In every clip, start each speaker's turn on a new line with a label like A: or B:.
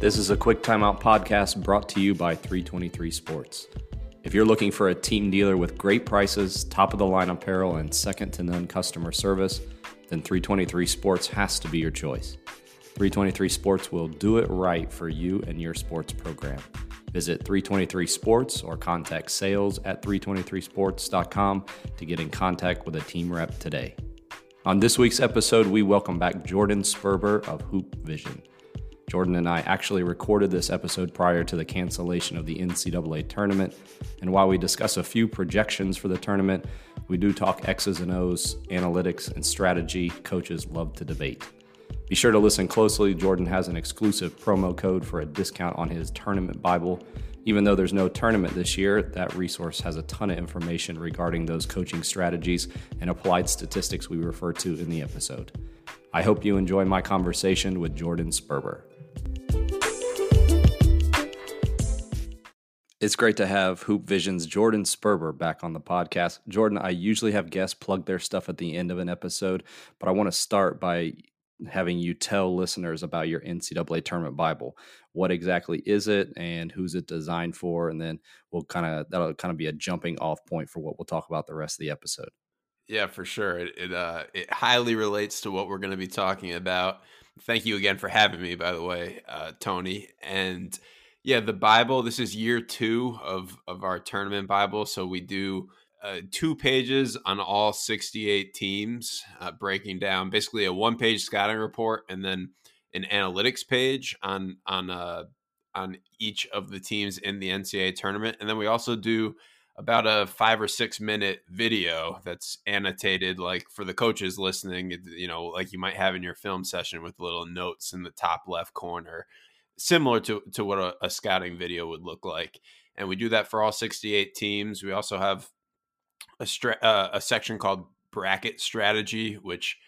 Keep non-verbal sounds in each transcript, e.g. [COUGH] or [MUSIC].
A: This is a quick timeout podcast brought to you by 323 Sports. If you're looking for a team dealer with great prices, top of the line apparel, and second to none customer service, then 323 Sports has to be your choice. 323 Sports will do it right for you and your sports program. Visit 323 Sports or contact sales at 323sports.com to get in contact with a team rep today. On this week's episode, we welcome back Jordan Sperber of Hoop Vision. Jordan and I actually recorded this episode prior to the cancellation of the NCAA tournament. And while we discuss a few projections for the tournament, we do talk X's and O's, analytics, and strategy coaches love to debate. Be sure to listen closely. Jordan has an exclusive promo code for a discount on his tournament Bible. Even though there's no tournament this year, that resource has a ton of information regarding those coaching strategies and applied statistics we refer to in the episode. I hope you enjoy my conversation with Jordan Sperber. It's great to have Hoop Vision's Jordan Sperber back on the podcast. Jordan, I usually have guests plug their stuff at the end of an episode, but I want to start by having you tell listeners about your NCAA tournament Bible. What exactly is it and who's it designed for? And then we'll kind of, that'll kind of be a jumping off point for what we'll talk about the rest of the episode.
B: Yeah, for sure. It, it, uh, it highly relates to what we're going to be talking about. Thank you again for having me, by the way, uh, Tony. And, yeah, the Bible. This is year two of of our tournament Bible. So we do uh, two pages on all 68 teams, uh, breaking down basically a one page scouting report and then an analytics page on on uh, on each of the teams in the NCAA tournament. And then we also do about a five or six minute video that's annotated like for the coaches listening you know like you might have in your film session with little notes in the top left corner similar to to what a, a, scouting video would look like. And we do that for all 68 teams. We also have a stra- uh, a section called bracket strategy, which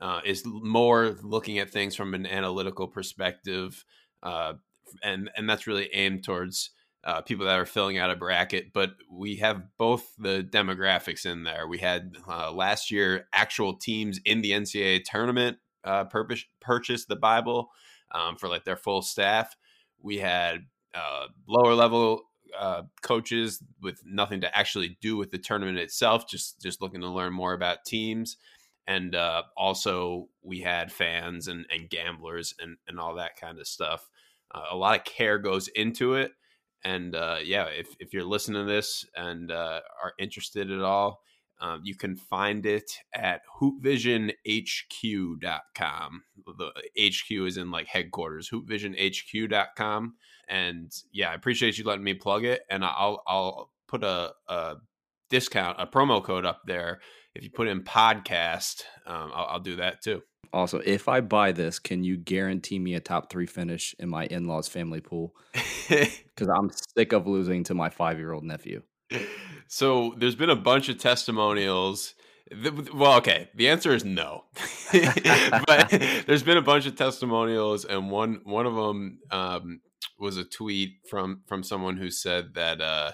B: uh, is more looking at things from an analytical perspective, uh, and and that's really aimed towards uh, people that are filling out a bracket. But we have both the demographics in there. We had uh, last year actual teams in the NCAA tournament uh, purpose, purchase the Bible um, for like their full staff. We had uh, lower level uh, coaches with nothing to actually do with the tournament itself, just just looking to learn more about teams. And uh, also, we had fans and, and gamblers and, and all that kind of stuff. Uh, a lot of care goes into it. And uh, yeah, if, if you're listening to this and uh, are interested at all, um, you can find it at hoopvisionhq.com. The HQ is in like headquarters, hoopvisionhq.com. And yeah, I appreciate you letting me plug it. And I'll I'll put a, a discount, a promo code up there. If you put in podcast, um, I'll, I'll do that too.
A: Also, if I buy this, can you guarantee me a top three finish in my in laws family pool? [LAUGHS] Because I'm sick of losing to my five year old nephew.
B: So there's been a bunch of testimonials. Well, okay, the answer is no, [LAUGHS] but [LAUGHS] there's been a bunch of testimonials, and one one of them um, was a tweet from from someone who said that uh,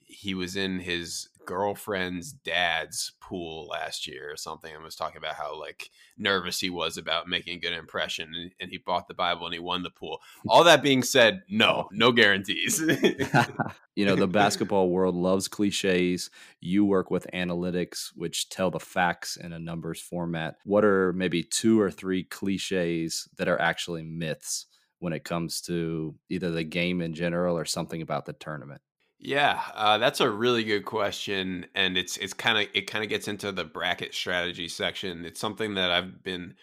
B: he was in his girlfriend's dad's pool last year or something and was talking about how like nervous he was about making a good impression and, and he bought the bible and he won the pool. All that being said no no guarantees. [LAUGHS] [LAUGHS]
A: You know the basketball world loves cliches. You work with analytics which tell the facts in a numbers format. What are maybe two or three cliches that are actually myths when it comes to either the game in general or something about the tournament
B: yeah, uh, that's a really good question, and it's it's kind of it kind of gets into the bracket strategy section. It's something that I've been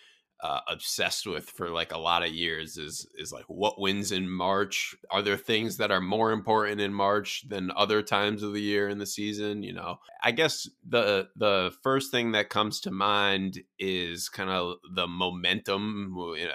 B: uh, obsessed with for like a lot of years. Is is like what wins in March? Are there things that are more important in March than other times of the year in the season? You know, I guess the the first thing that comes to mind is kind of the momentum. You know,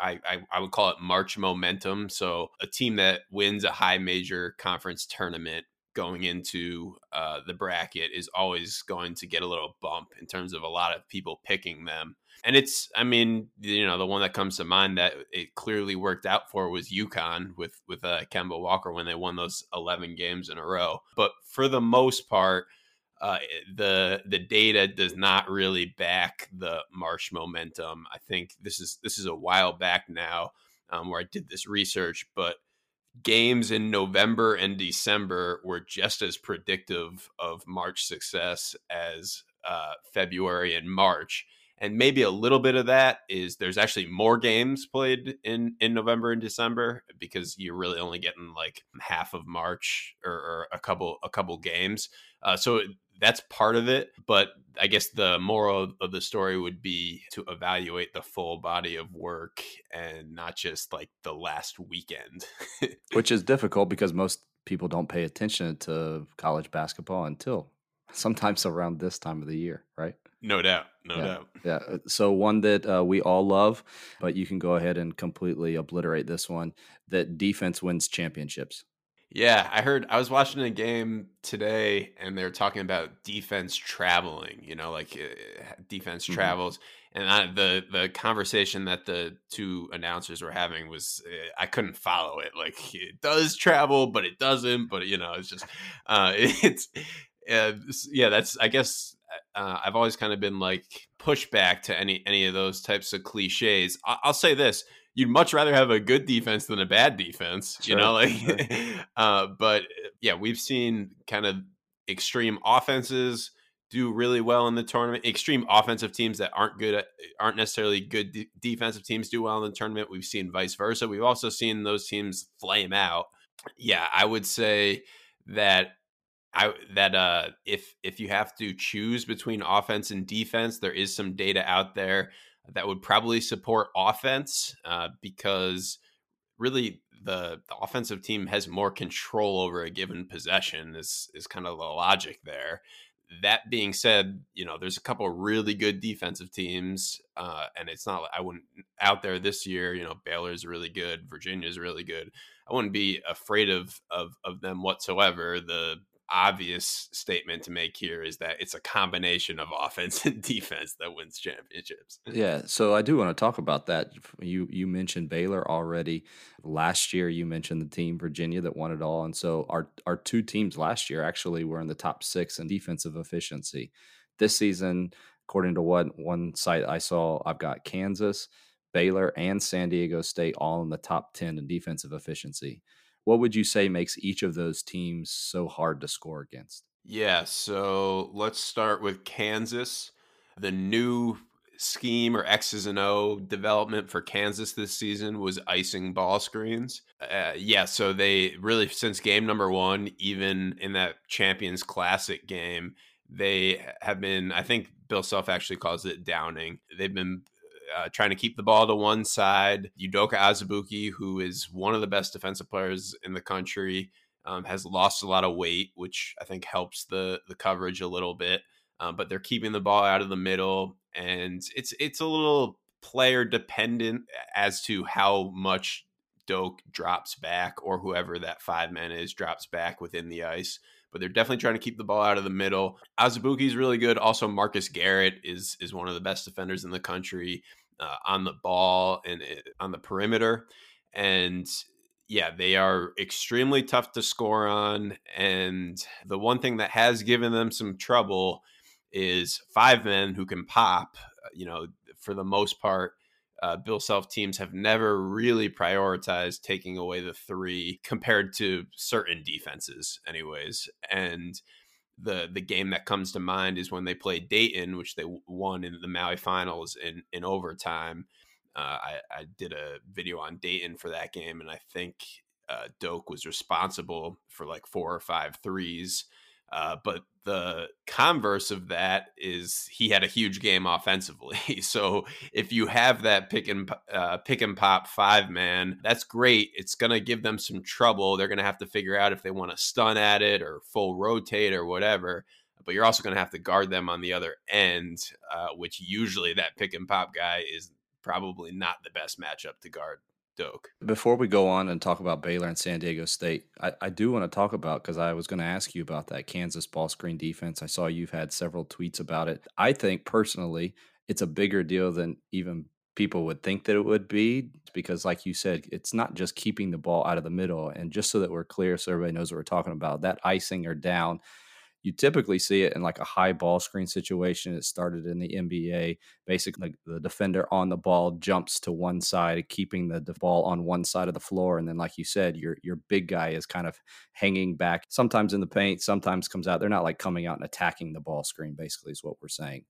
B: I, I, I would call it March momentum. So a team that wins a high major conference tournament going into uh, the bracket is always going to get a little bump in terms of a lot of people picking them. And it's, I mean, you know, the one that comes to mind that it clearly worked out for was UConn with with uh, Kemba Walker when they won those eleven games in a row. But for the most part, uh, the the data does not really back the March momentum. I think this is this is a while back now. um, where I did this research, but games in November and December were just as predictive of March success as uh, February and March. And maybe a little bit of that is there's actually more games played in in November and December because you're really only getting like half of March or, or a couple a couple games. Uh, so that's part of it. But I guess the moral of the story would be to evaluate the full body of work and not just like the last weekend. [LAUGHS]
A: Which is difficult because most people don't pay attention to college basketball until sometimes around this time of the year, right?
B: No doubt. No
A: yeah,
B: doubt.
A: Yeah. Uh, so one that uh, we all love, but you can go ahead and completely obliterate this one that defense wins championships.
B: Yeah, I heard. I was watching a game today, and they're talking about defense traveling. You know, like uh, defense mm-hmm. travels, and I, the the conversation that the two announcers were having was uh, I couldn't follow it. Like it does travel, but it doesn't. But you know, it's just uh, [LAUGHS] it's uh, yeah. That's I guess uh, I've always kind of been like pushback to any any of those types of cliches. I, will say this: you'd much rather have a good defense than a bad defense, sure. you know, like [LAUGHS] uh, but yeah, we've seen kind of extreme offenses do really well in the tournament. Extreme offensive teams that aren't good at, aren't necessarily good de- defensive teams do well in the tournament. We've seen vice versa. We've also seen those teams flame out. Yeah, I would say that I that uh if if you have to choose between offense and defense, there is some data out there that would probably support offense uh, because really the, the offensive team has more control over a given possession is is kind of the logic there. That being said, you know there's a couple really good defensive teams, uh, and it's not I wouldn't out there this year. You know Baylor's really good, Virginia's really good. I wouldn't be afraid of of of them whatsoever. The obvious statement to make here is that it's a combination of [LAUGHS] offense and defense that wins championships.
A: Yeah, so I do want to talk about that. You you mentioned Baylor already. Last year you mentioned the team Virginia that won it all and so our our two teams last year actually were in the top 6 in defensive efficiency. This season according to what one site I saw, I've got Kansas, Baylor and San Diego State all in the top 10 in defensive efficiency what would you say makes each of those teams so hard to score against?
B: Yeah, so let's start with Kansas. The new scheme or X's and O development for Kansas this season was icing ball screens. Uh, yeah, so they really since game number one, even in that Champions Classic game, they have been. I think Bill Self actually calls it downing. They've been uh, trying to keep the ball to one side. Udoka Azubuike, who is one of the best defensive players in the country, um, has lost a lot of weight, which I think helps the the coverage a little bit. Um, but they're keeping the ball out of the middle, and it's it's a little player dependent as to how much Doke drops back or whoever that five man is drops back within the ice. But they're definitely trying to keep the ball out of the middle. Azubuike is really good. Also, Marcus Garrett is is one of the best defenders in the country uh, on the ball and uh, on the perimeter. And yeah, they are extremely tough to score on. And the one thing that has given them some trouble is five men who can pop. Uh, you know, for the most part, uh, Bill Self teams have never really prioritized taking away the three compared to certain defenses, anyways. And the the game that comes to mind is when they played Dayton, which they won in the Maui Finals in in overtime. Uh, I, I did a video on Dayton for that game, and I think uh, Doke was responsible for like four or five threes. Uh, but the converse of that is he had a huge game offensively. [LAUGHS] so if you have that pick and uh, pick and pop five man, that's great. It's going to give them some trouble. They're going to have to figure out if they want to stun at it or full rotate or whatever. But you're also going to have to guard them on the other end, uh, which usually that pick and pop guy is probably not the best matchup to guard.
A: Before we go on and talk about Baylor and San Diego State, I, I do want to talk about because I was going to ask you about that Kansas ball screen defense. I saw you've had several tweets about it. I think personally, it's a bigger deal than even people would think that it would be because like you said it's not just keeping the ball out of the middle and just so that we're clear so everybody knows what we're talking about that icing or down you typically see it in like a high ball screen situation. It started in the NBA. Basically, the defender on the ball jumps to one side, keeping the the ball on one side of the floor, and then, like you said, your your big guy is kind of hanging back, sometimes in the paint, sometimes comes out. They're not like coming out and attacking the ball screen. Basically, is what we're saying.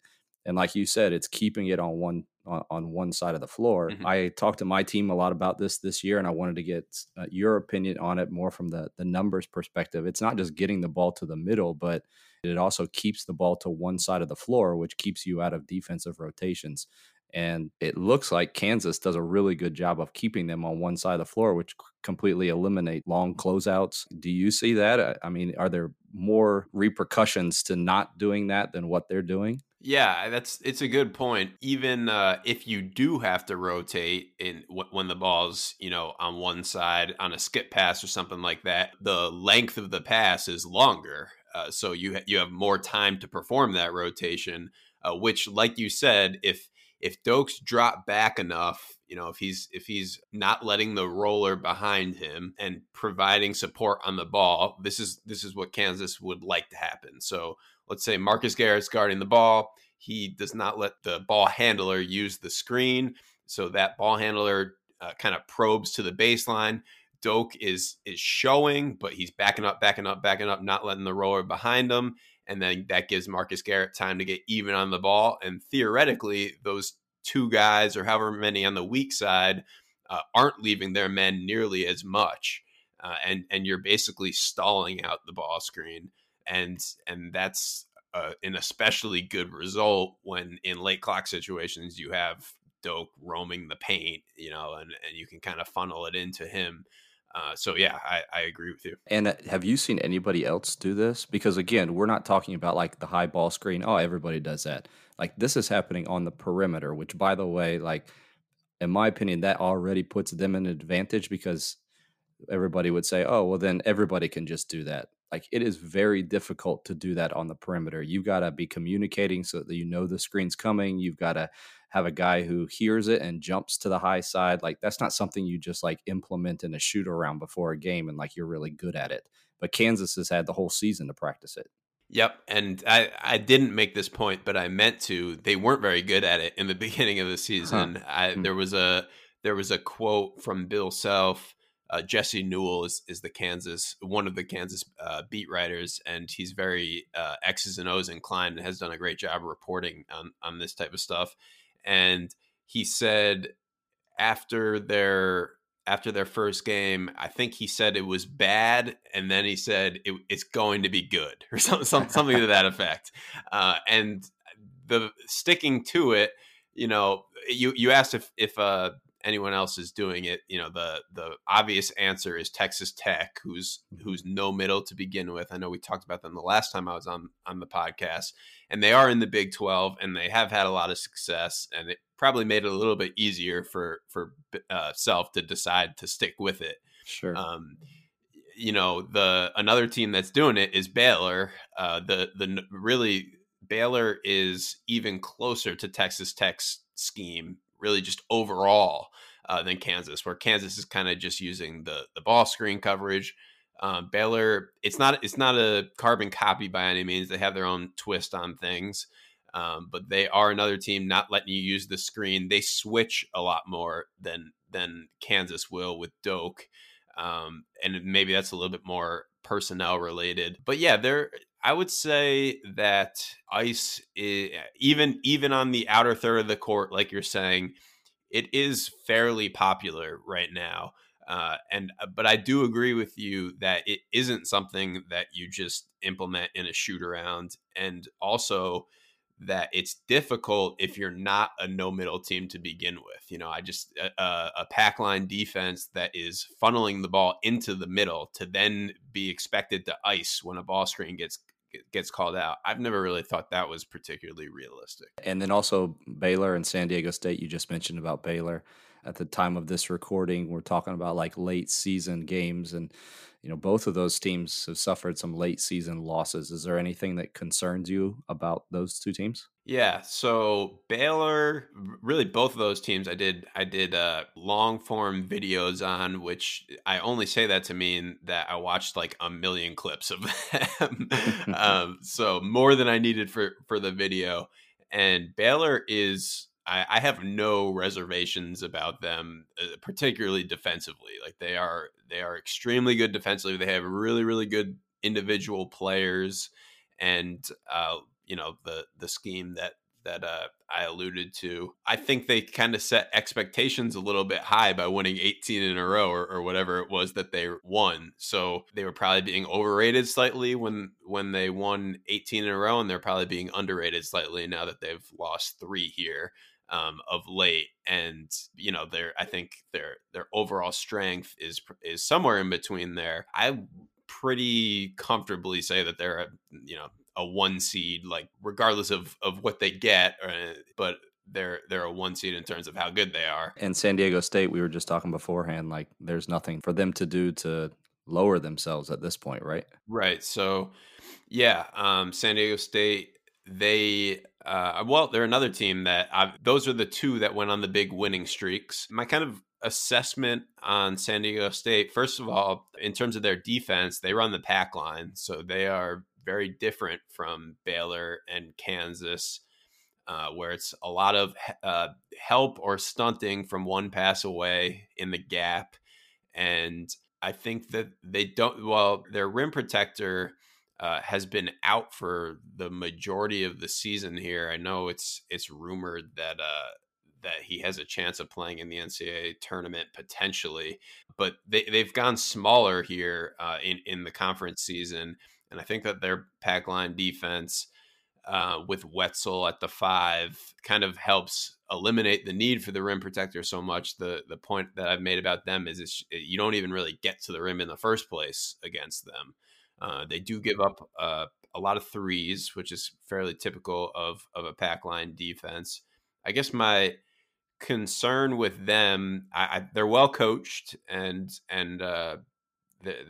A: And like you said, it's keeping it on one on, on one side of the floor. Mm-hmm. I talked to my team a lot about this this year, and I wanted to get uh, your opinion on it more from the the numbers perspective. It's not just getting the ball to the middle, but it also keeps the ball to one side of the floor, which keeps you out of defensive rotations. And it looks like Kansas does a really good job of keeping them on one side of the floor, which completely eliminate long closeouts. Do you see that? I mean, are there more repercussions to not doing that than what they're doing?
B: Yeah, that's it's a good point. Even uh, if you do have to rotate in w- when the ball's you know on one side on a skip pass or something like that, the length of the pass is longer, uh, so you ha- you have more time to perform that rotation. Uh, which, like you said, if if Dokes drop back enough, you know, if he's if he's not letting the roller behind him and providing support on the ball, this is this is what Kansas would like to happen. So let's say Marcus Garrett's guarding the ball. He does not let the ball handler use the screen. So that ball handler uh, kind of probes to the baseline. Doke is is showing, but he's backing up, backing up, backing up, not letting the roller behind him. And then that gives Marcus Garrett time to get even on the ball. And theoretically, those two guys or however many on the weak side uh, aren't leaving their men nearly as much. Uh, and and you're basically stalling out the ball screen and and that's uh, an especially good result when in late clock situations you have Doke roaming the paint, you know, and, and you can kind of funnel it into him. Uh, so yeah, I, I agree with you.
A: And uh, have you seen anybody else do this? Because again, we're not talking about like the high ball screen. Oh, everybody does that. Like this is happening on the perimeter, which by the way, like in my opinion, that already puts them in an advantage because everybody would say, oh, well, then everybody can just do that like it is very difficult to do that on the perimeter. You've got to be communicating so that you know the screen's coming. You've got to have a guy who hears it and jumps to the high side. Like that's not something you just like implement in a shoot around before a game and like you're really good at it. But Kansas has had the whole season to practice it.
B: Yep, and I I didn't make this point, but I meant to. They weren't very good at it in the [LAUGHS] beginning of the season. Huh. I, hmm. there was a there was a quote from Bill Self uh, Jesse Newell is, is the Kansas one of the Kansas uh, beat writers, and he's very uh, X's and O's inclined and has done a great job reporting on on this type of stuff. And he said after their after their first game, I think he said it was bad, and then he said it, it's going to be good [LAUGHS] or some, some, something to that effect. Uh, and the sticking to it, you know, you you asked if if uh, anyone else is doing it. You know, the the obvious answer is Texas Tech, who's mm-hmm. who's no middle to begin with. I know we talked about them the last time I was on on the podcast, and they are in the Big Twelve, and they have had a lot of success, and it probably made it a little bit easier for for uh, Self to decide to stick with it.
A: Sure. Um,
B: you know, the another team that's doing it is Baylor. Uh, the the really Baylor is even closer to Texas Tech's scheme really just overall uh, than Kansas, where Kansas is kind of just using the the ball screen coverage. Um, Baylor, it's not it's not a carbon copy by any means. They have their own twist on things, um, but they are another team not letting you use the screen. They switch a lot more than than Kansas will with Doke, um, and maybe that's a little bit more personnel related. But yeah, they're I would say that ice, is, even even on the outer third of the court, like you're saying, it is fairly popular right now. Uh, and uh, but I do agree with you that it isn't something that you just implement in a shoot around, and also that it's difficult if you're not a no middle team to begin with. You know, I just a, a pack line defense that is funneling the ball into the middle to then be expected to ice when a ball screen gets gets called out. I've never really thought that was particularly realistic.
A: And then also Baylor and San Diego State. You just mentioned about Baylor. At the time of this recording, we're talking about like late season games, and you know both of those teams have suffered some late season losses. Is there anything that concerns you about those two teams?
B: Yeah, so Baylor, really both of those teams, I did I did uh, long form videos on, which I only say that to mean that I watched like a million clips of them, [LAUGHS] [LAUGHS] um, so more than I needed for for the video. And Baylor is I, I have no reservations about them, uh, particularly defensively. Like they are they are extremely good defensively. They have really really good individual players, and uh, you know the the scheme that that uh, I alluded to. I think they kind of set expectations a little bit high by winning 18 in a row or, or, whatever it was that they won. So they were probably being overrated slightly when when they won 18 in a row, and they're probably being underrated slightly now that they've lost three here. Um, of late, and you know, their I think their their overall strength is is somewhere in between there. I pretty comfortably say that they're a you know a one seed, like regardless of of what they get, uh, but they're they're a one seed in terms of how good they are.
A: And San Diego State, we were just talking beforehand, like there's nothing for them to do to lower themselves at this point, right?
B: Right. So, yeah, um, San Diego State, they uh, well, they're another team that I've, those are the two that went on the big winning streaks. My kind of assessment on San Diego State, first of all, in terms of their defense, they run the pack line, so they are very different from Baylor and Kansas, uh, where it's a lot of uh, help or stunting from one pass away in the gap. And I think that they don't, well, their rim protector. Uh, has been out for the majority of the season here. I know it's it's rumored that uh, that he has a chance of playing in the NCAA tournament potentially, but they they've gone smaller here uh, in in the conference season, and I think that their pack line defense uh, with Wetzell at the five kind of helps eliminate the need for the rim protector so much. The the point that I've made about them is you don't even really get to the rim in the first place against them. Uh, they do give up uh, a lot of threes, which is fairly typical of of a pack line defense. I guess my concern with them, I, I, they're well coached and and uh,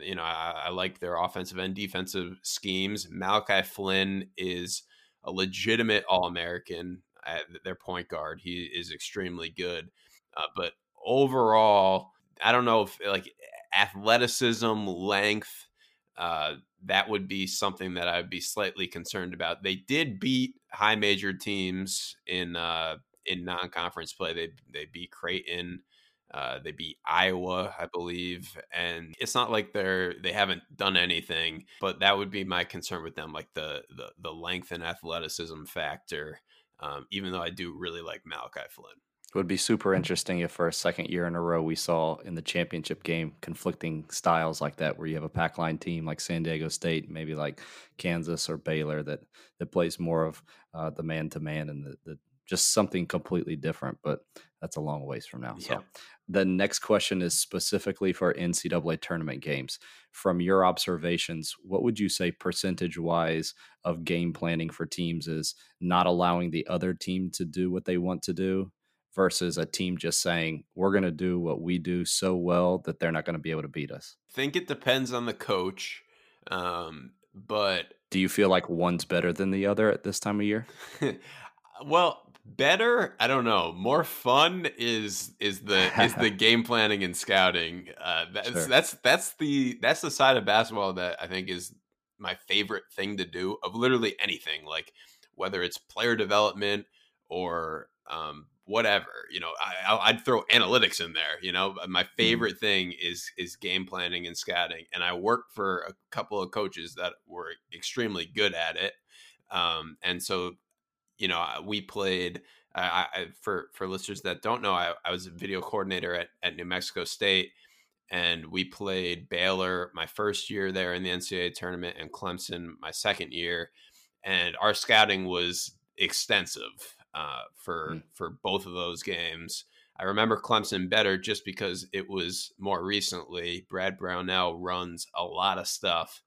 B: you know, I, I, like their offensive and defensive schemes. Malachi Flynn is a legitimate All American at their point guard. He is extremely good. Uh, but overall, I don't know if like athleticism, length, uh, that would be something that I'd be slightly concerned about. They did beat high major teams in uh, in non conference play. They they beat Creighton. Uh, they beat Iowa, I believe, and it's not like they're they haven't done anything, but that would be my concern with them, like the the, the length and athleticism factor. Um, even though I do really like Malachi Flynn.
A: It would be super interesting if for a second year in a row we saw in the championship game conflicting styles like that, where you have a pack line team like San Diego State, maybe like Kansas or Baylor that that plays more of uh, the man to man and the, the just something completely different. But that's a long ways from now. Yeah. So the next question is specifically for NCAA tournament games. From your observations, what would you say percentage wise of game planning for teams is not allowing the other team to do what they want to do versus a team just saying, we're going to do what we do so well that they're not going to be able to beat us?
B: I think it depends on the coach. Um, but
A: do you feel like one's better than the other at this time of year? [LAUGHS]
B: well, better i don't know more fun is is the is the [LAUGHS] game planning and scouting uh that's sure. that's that's the that's the side of basketball that i think is my favorite thing to do of literally anything like whether it's player development or um whatever you know I, i'd throw analytics in there you know my mm-hmm. favorite mm. thing is is game planning and scouting and i worked for a couple of coaches that were extremely good at it um and so you know, we played. I, I, for for listeners that don't know, I, I was a video coordinator at, at New Mexico State, and we played Baylor my first year there in the NCAA tournament, and Clemson my second year, and our scouting was extensive uh, for mm. for both of those games. I remember Clemson better just because it was more recently. Brad Brownell runs a lot of stuff,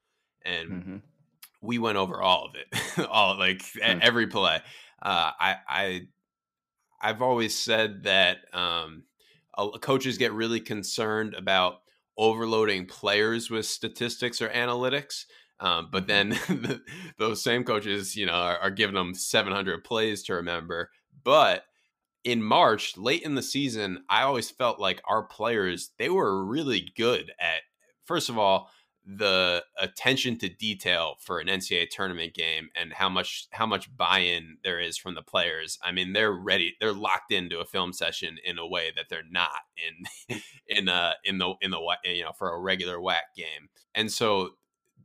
B: and mm-hmm we went over all of it, [LAUGHS] all like mm. every play. Uh, I, I, I've always said that um, coaches get really concerned about overloading players with statistics or analytics. Um, but then [LAUGHS] those same coaches, you know, are, are giving them 700 plays to remember. But in March, late in the season, I always felt like our players they were really good at first of all the attention to detail for an NCAA tournament game and how much how much buy-in there is from the players. I mean, they're ready. They're locked into a film session in a way that they're not in [LAUGHS] in uh in the in the you know for a regular whack game. And so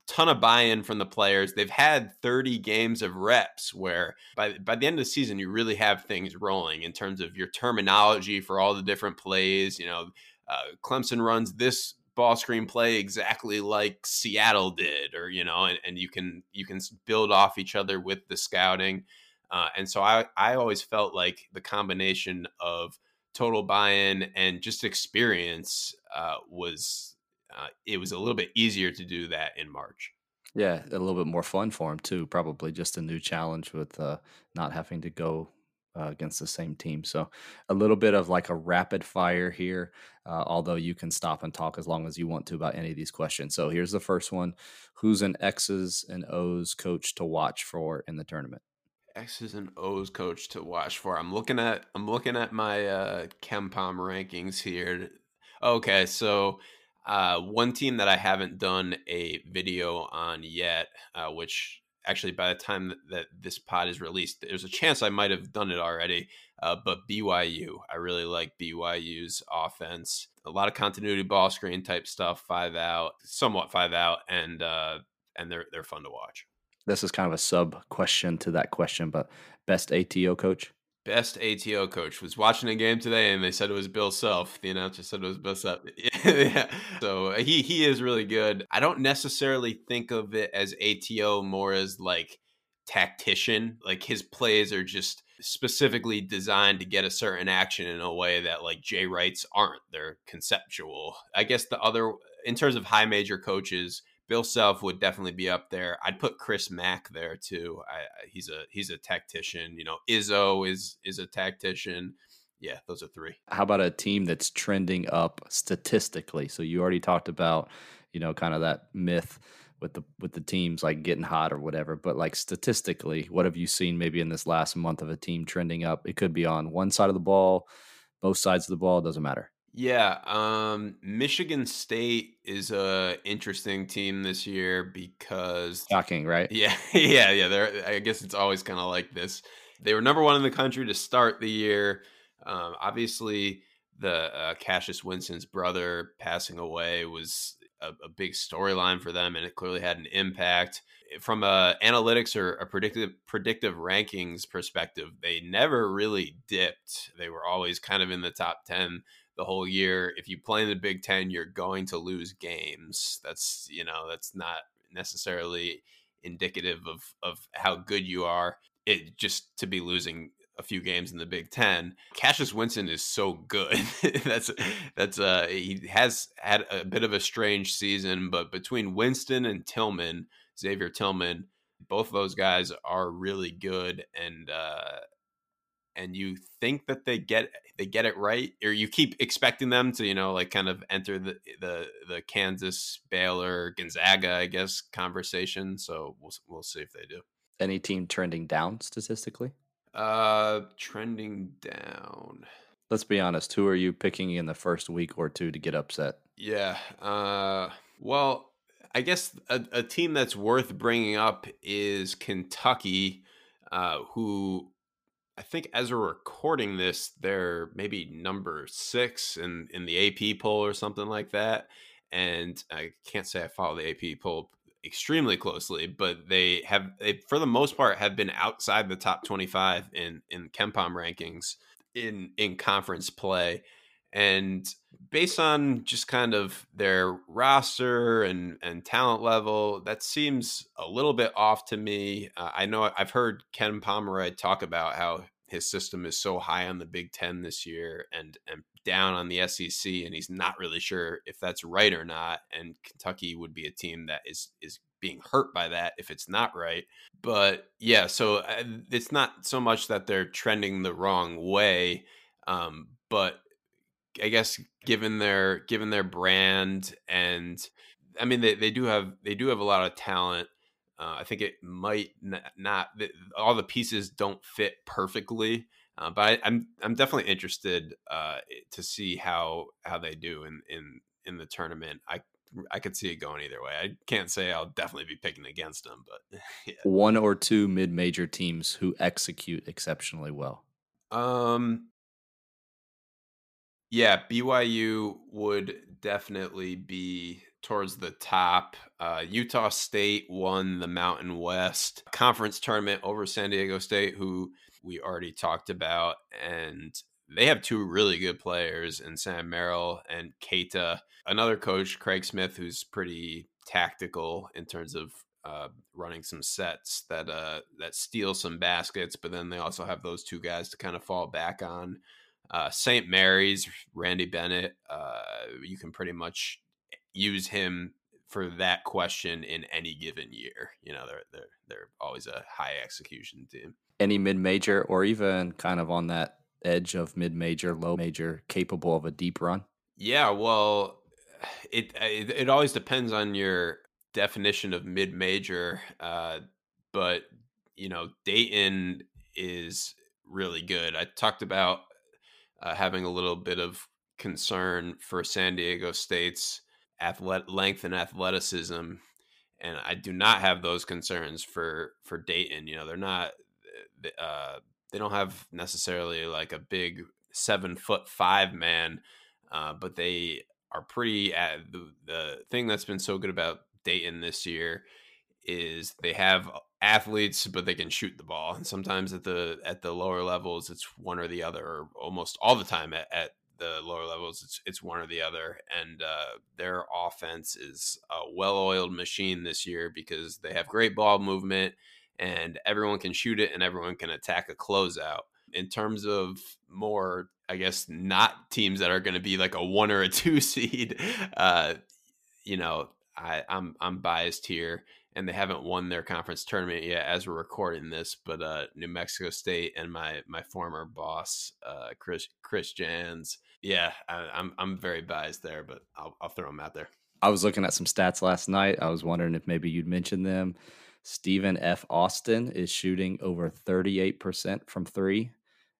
B: ton of buy-in from the players. They've had 30 games of reps where by by the end of the season you really have things rolling in terms of your terminology for all the different plays, you know, uh, Clemson runs this ball screen play exactly like Seattle did, or you know, and, and you can you can build off each other with the scouting. Uh, and so I I always felt like the combination of total buy-in and just experience uh, was uh, it was a little bit easier to do that in March.
A: Yeah, a little bit more fun for him too. Probably just a new challenge with uh, not having to go uh, against the same team. So a little bit of like a rapid fire here, uh, although you can stop and talk as long as you want to about any of these questions. So here's the first one: Who's an X's and O's coach to watch for in the tournament?
B: X's and O's coach to watch for. I'm looking at I'm looking at my uh, KenPom rankings here. Okay, so uh, one team that I haven't done a video on yet, uh, which actually by the time that this pod is released there's a chance i might have done it already uh, but byu i really like byu's offense a lot of continuity ball screen type stuff five out somewhat five out and uh, and they're they're fun to watch
A: this is kind of a sub question to that question but best ato coach
B: best ATO coach was watching a game today, and they said it was Bill Self. The announcer said it was Bill Self. yeah. [LAUGHS] [LAUGHS] So uh, he he is really good. I don't necessarily think of it as ATO more as like tactician. Like his plays are just specifically designed to get a certain action in a way that like Jay Wright's aren't. They're conceptual. I guess the other in terms of high major coaches. Bill Self would definitely be up there. I'd put Chris Mack there too. I, he's a he's a tactician. You know, Izzo is is a tactician. Yeah, those are three.
A: How about a team that's trending up statistically? So you already talked about, you know, kind of that myth with the with the teams like getting hot or whatever, but like statistically, what have you seen maybe in this last month of a team trending up? It could be on one side of the ball, both sides of the ball, doesn't matter.
B: Yeah, um, Michigan State is a interesting team this year because
A: shocking, right?
B: Yeah, [LAUGHS] yeah, yeah. They're, I guess it's always kind of like this. They were number one in the country to start the year. Um, obviously, the uh, Cassius Winston's brother passing away was a, a big storyline for them, and it clearly had an impact. From a analytics or a predictive predictive rankings perspective, they never really dipped. They were always kind of in the top ten the whole year. If you play in the Big Ten, you're going to lose games. That's you know that's not necessarily indicative of of how good you are. It just to be losing a few games in the Big Ten. Cassius Winston is so good. [LAUGHS] that's that's uh he has had a bit of a strange season, but between Winston and Tillman, Xavier Tillman, both of those guys are really good and uh and you think that they get they get it right or you keep expecting them to you know like kind of enter the the the Kansas Baylor Gonzaga I guess conversation so we'll we'll see if they do
A: any team trending down statistically
B: uh trending down
A: let's be honest who are you picking in the first week or two to get upset
B: yeah uh well I guess a, a team that's worth bringing up is Kentucky uh, who I think as we're recording this, they're maybe number six in, in the AP poll or something like that. And I can't say I follow the AP poll extremely closely, but they have, they, for the most part, have been outside the top 25 in, in KenPom rankings in, in conference play. And based on just kind of their roster and, and talent level, that seems a little bit off to me. Uh, I know I've heard Ken Pomeroy talk about how his system is so high on the Big Ten this year and and down on the SEC, and he's not really sure if that's right or not. And Kentucky would be a team that is is being hurt by that if it's not right. But yeah, so uh, it's not so much that they're trending the wrong way, um, but I guess given their given their brand and I mean, they, they do have they do have a lot of talent. Uh, I think it might not, not all the pieces don't fit perfectly, uh, but I, am I'm, I'm definitely interested uh, to see how how they do in in in the tournament. I I could see it going either way. I can't say I'll definitely be picking against them, but [LAUGHS]
A: yeah. one or two mid-major teams who execute exceptionally well.
B: Um, yeah, BYU would definitely be towards the top. Uh, Utah State won the Mountain West conference tournament over San Diego State, who we already talked about, and they have two really good players in Sam Merrill and Queta. Another coach, Craig Smith, who's pretty tactical in terms of uh, running some sets that uh, that steal some baskets, but then they also have those two guys to kind of fall back on. Uh, St. Mary's, Randy Bennett, uh, you can pretty much use him for that question in any given year. You know, they're they're they're always a high execution team.
A: Any mid major or even kind of on that edge of mid major, low major, capable of a deep run?
B: Yeah, well, it it, it always depends on your definition of mid major, uh, but you know Dayton is really good. I talked about uh, having a little bit of concern for San Diego State's athletic length and athleticism, and I do not have those concerns for for Dayton. You know, they're not uh, they don't have necessarily like a big seven foot five man, uh, but they are pretty. At the the thing that's been so good about Dayton this year is they have athletes, but they can shoot the ball. And sometimes at the at the lower levels, it's one or the other, or almost all the time at, at the lower levels, it's it's one or the other. And uh, their offense is a well-oiled machine this year because they have great ball movement, and everyone can shoot it, and everyone can attack a closeout. In terms of more, I guess, not teams that are going to be like a one or a two [LAUGHS] seed, uh, you know, I, I'm I'm biased here, and they haven't won their conference tournament yet as we're recording this. But uh, New Mexico State and my my former boss, uh, Chris Chris Jans, yeah, I, I'm I'm very biased there, but I'll I'll throw them out there.
A: I was looking at some stats last night. I was wondering if maybe you'd mention them. Stephen F. Austin is shooting over 38% from three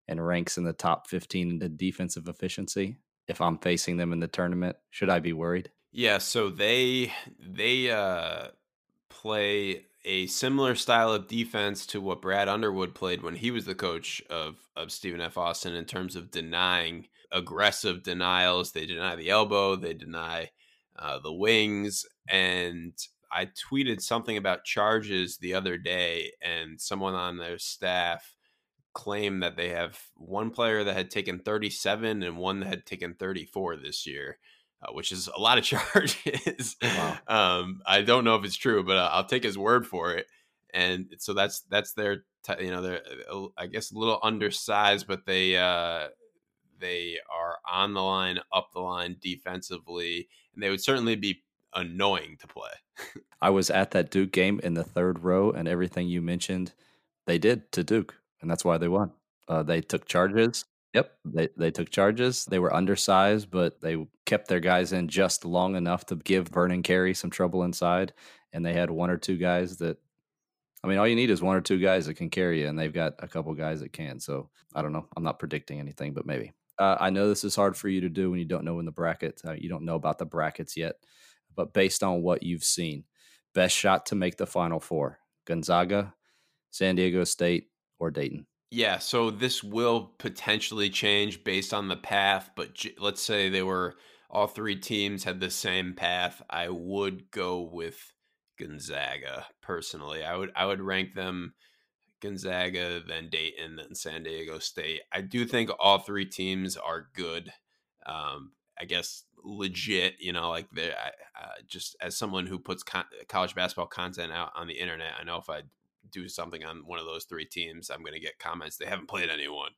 A: and ranks in the top 15 in defensive efficiency. If I'm facing them in the tournament, should I be worried?
B: Yeah, so they they uh, play a similar style of defense to what Brad Underwood played when he was the coach of of Stephen F. Austin in terms of denying aggressive denials. They deny the elbow, they deny uh, the wings, and I tweeted something about charges the other day, and someone on their staff claimed that they have one player that had taken 37 and one that had taken 34 this year uh, which is a lot of [LAUGHS] charges. Wow. um, I don't know if it's true, but I'll take his word for it. And so that's that's their t- you know they're uh, I guess a little undersized, but they uh, they are on the line, up the line defensively, and they would certainly be annoying to play. [LAUGHS]
A: I was at that Duke game in the third row, and everything you mentioned, they did to Duke, and that's why they won. Uh, they took charges. Yep, they they took charges. They were undersized, but they kept their guys in just long enough to give Vernon Carey some trouble inside. And they had one or two guys that, I mean, all you need is one or two guys that can carry you, and they've got a couple guys that can. So I don't know. I'm not predicting anything, but maybe. Uh, I know this is hard for you to do when you don't know in the bracket. Uh, you don't know about the brackets yet, but based on what you've seen, best shot to make the Final Four: Gonzaga, San Diego State, or Dayton.
B: Yeah, so this will potentially change based on the path, but j- let's say they were all three teams had the same path. I would go with Gonzaga personally. I would I would rank them Gonzaga, then Dayton, then San Diego State. I do think all three teams are good. Um, I guess legit, you know, like they uh, just as someone who puts con- college basketball content out on the internet, I know if I do something on one of those three teams, I'm going to get comments. They haven't played anyone.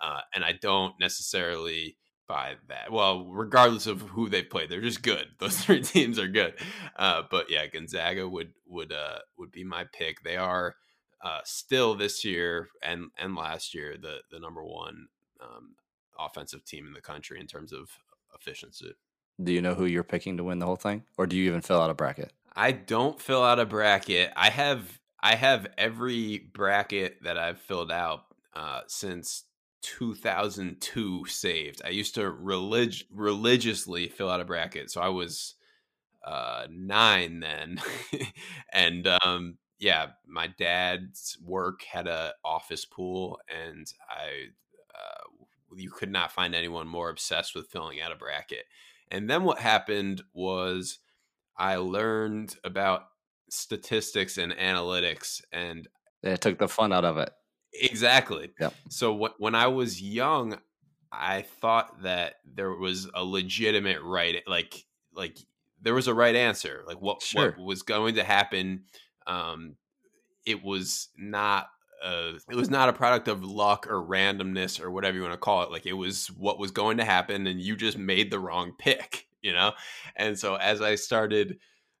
B: Uh, and I don't necessarily buy that. Well, regardless of who they play, they're just good. [LAUGHS] Those three teams are good. Uh, but yeah, Gonzaga would would uh, would be my pick. They are uh, still this year and and last year the the number one um, offensive team in the country in terms of efficiency.
A: Do you know who you're picking to win the whole thing, or do you even fill out a bracket?
B: I don't fill out a bracket. I have I have every bracket that I've filled out uh, since 2002 saved. I used to relig- religiously fill out a bracket, so I was uh, nine then, [LAUGHS] and um, yeah, my dad's work had a office pool, and I uh, you could not find anyone more obsessed with filling out a bracket. And then what happened was I learned about statistics and analytics, and
A: it took the fun out of it.
B: Exactly.
A: Yep.
B: So w- when I was young, I thought that there was a legitimate right, like like there was a right answer, like what
A: Sure.
B: what was going to happen. Um, it was not uh, it was not a product of luck or randomness or whatever you want to call it. Like it was what was going to happen, and you just made the wrong pick, [LAUGHS] you know. And so as I started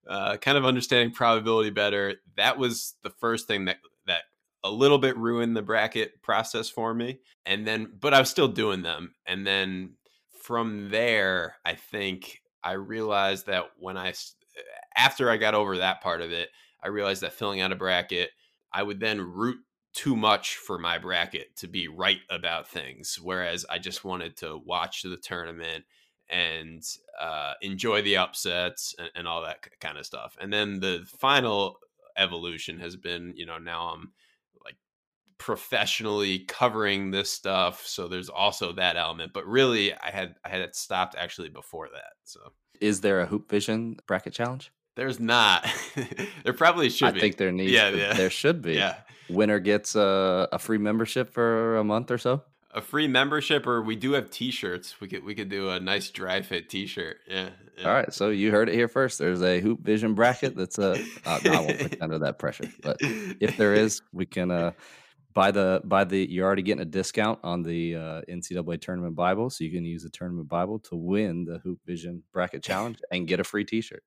B: uh, kind of understanding probability better, that was the first thing that that a little bit ruined the bracket process for me. And then, but I was still doing them. And then from there, I think I realized that when I after I got over that part of it, I realized that filling out a bracket, I would then root too much for my bracket to be right about things. Whereas I just wanted to watch the tournament and uh, enjoy the upsets and, and all that kind of stuff. And then the final evolution has been, you know, now I'm like professionally covering this stuff. So there's also that element. But really, I had I had stopped actually before that. So
A: Is there a Hoop Vision bracket challenge?
B: There's not. [LAUGHS] there probably should
A: I
B: be.
A: think there needs.
B: Yeah, yeah.
A: There should be.
B: yeah.
A: Winner gets a, a free membership for a month or so.
B: a free membership or we do have t-shirts we could we could do a nice dry fit t-shirt yeah, yeah.
A: All right, so you heard it here first. There's a Hoop Vision bracket that's a. Uh, no, I won't [LAUGHS] put under that pressure, but if there [LAUGHS] is, we can uh, buy the by the. You're already getting a discount on the uh, NCAA Tournament Bible, so you can use the Tournament Bible to win the Hoop Vision bracket challenge [LAUGHS] and get a free T-shirt.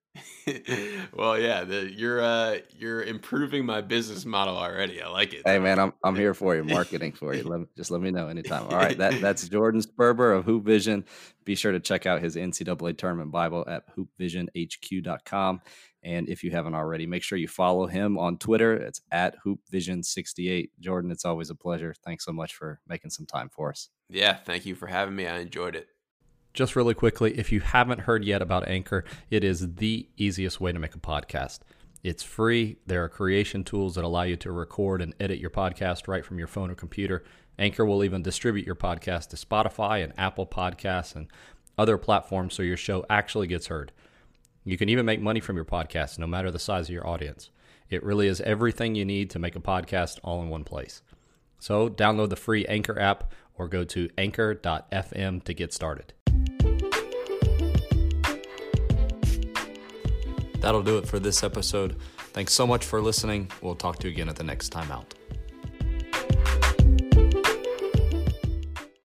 B: well yeah the, you're uh you're improving my business model already i like it
A: Hey man, I'm I'm here for you, [LAUGHS] marketing for you. Let me, just let me know anytime. All right, that that's Jordan Sperber of Hoop Vision. Be sure to check out his NCAA Tournament Bible at hoopvisionhq.com. And if you haven't already, make sure you follow him on Twitter. It's at hoopvision68. Jordan, it's always a pleasure. Thanks so much for making some time for us.
B: yeah thank you for having me i enjoyed it
C: Just really quickly, if you haven't heard yet about Anchor, it is the easiest way to make a podcast. It's free. There are creation tools that allow you to record and edit your podcast right from your phone or computer. Anchor will even distribute your podcast to Spotify and Apple Podcasts and other platforms so your show actually gets heard. You can even make money from your podcast, no matter the size of your audience. It really is everything you need to make a podcast all in one place. So download the free Anchor app or go to anchor.fm to get started. That'll do it for this episode. Thanks so much for listening. We'll talk to you again at the next time out.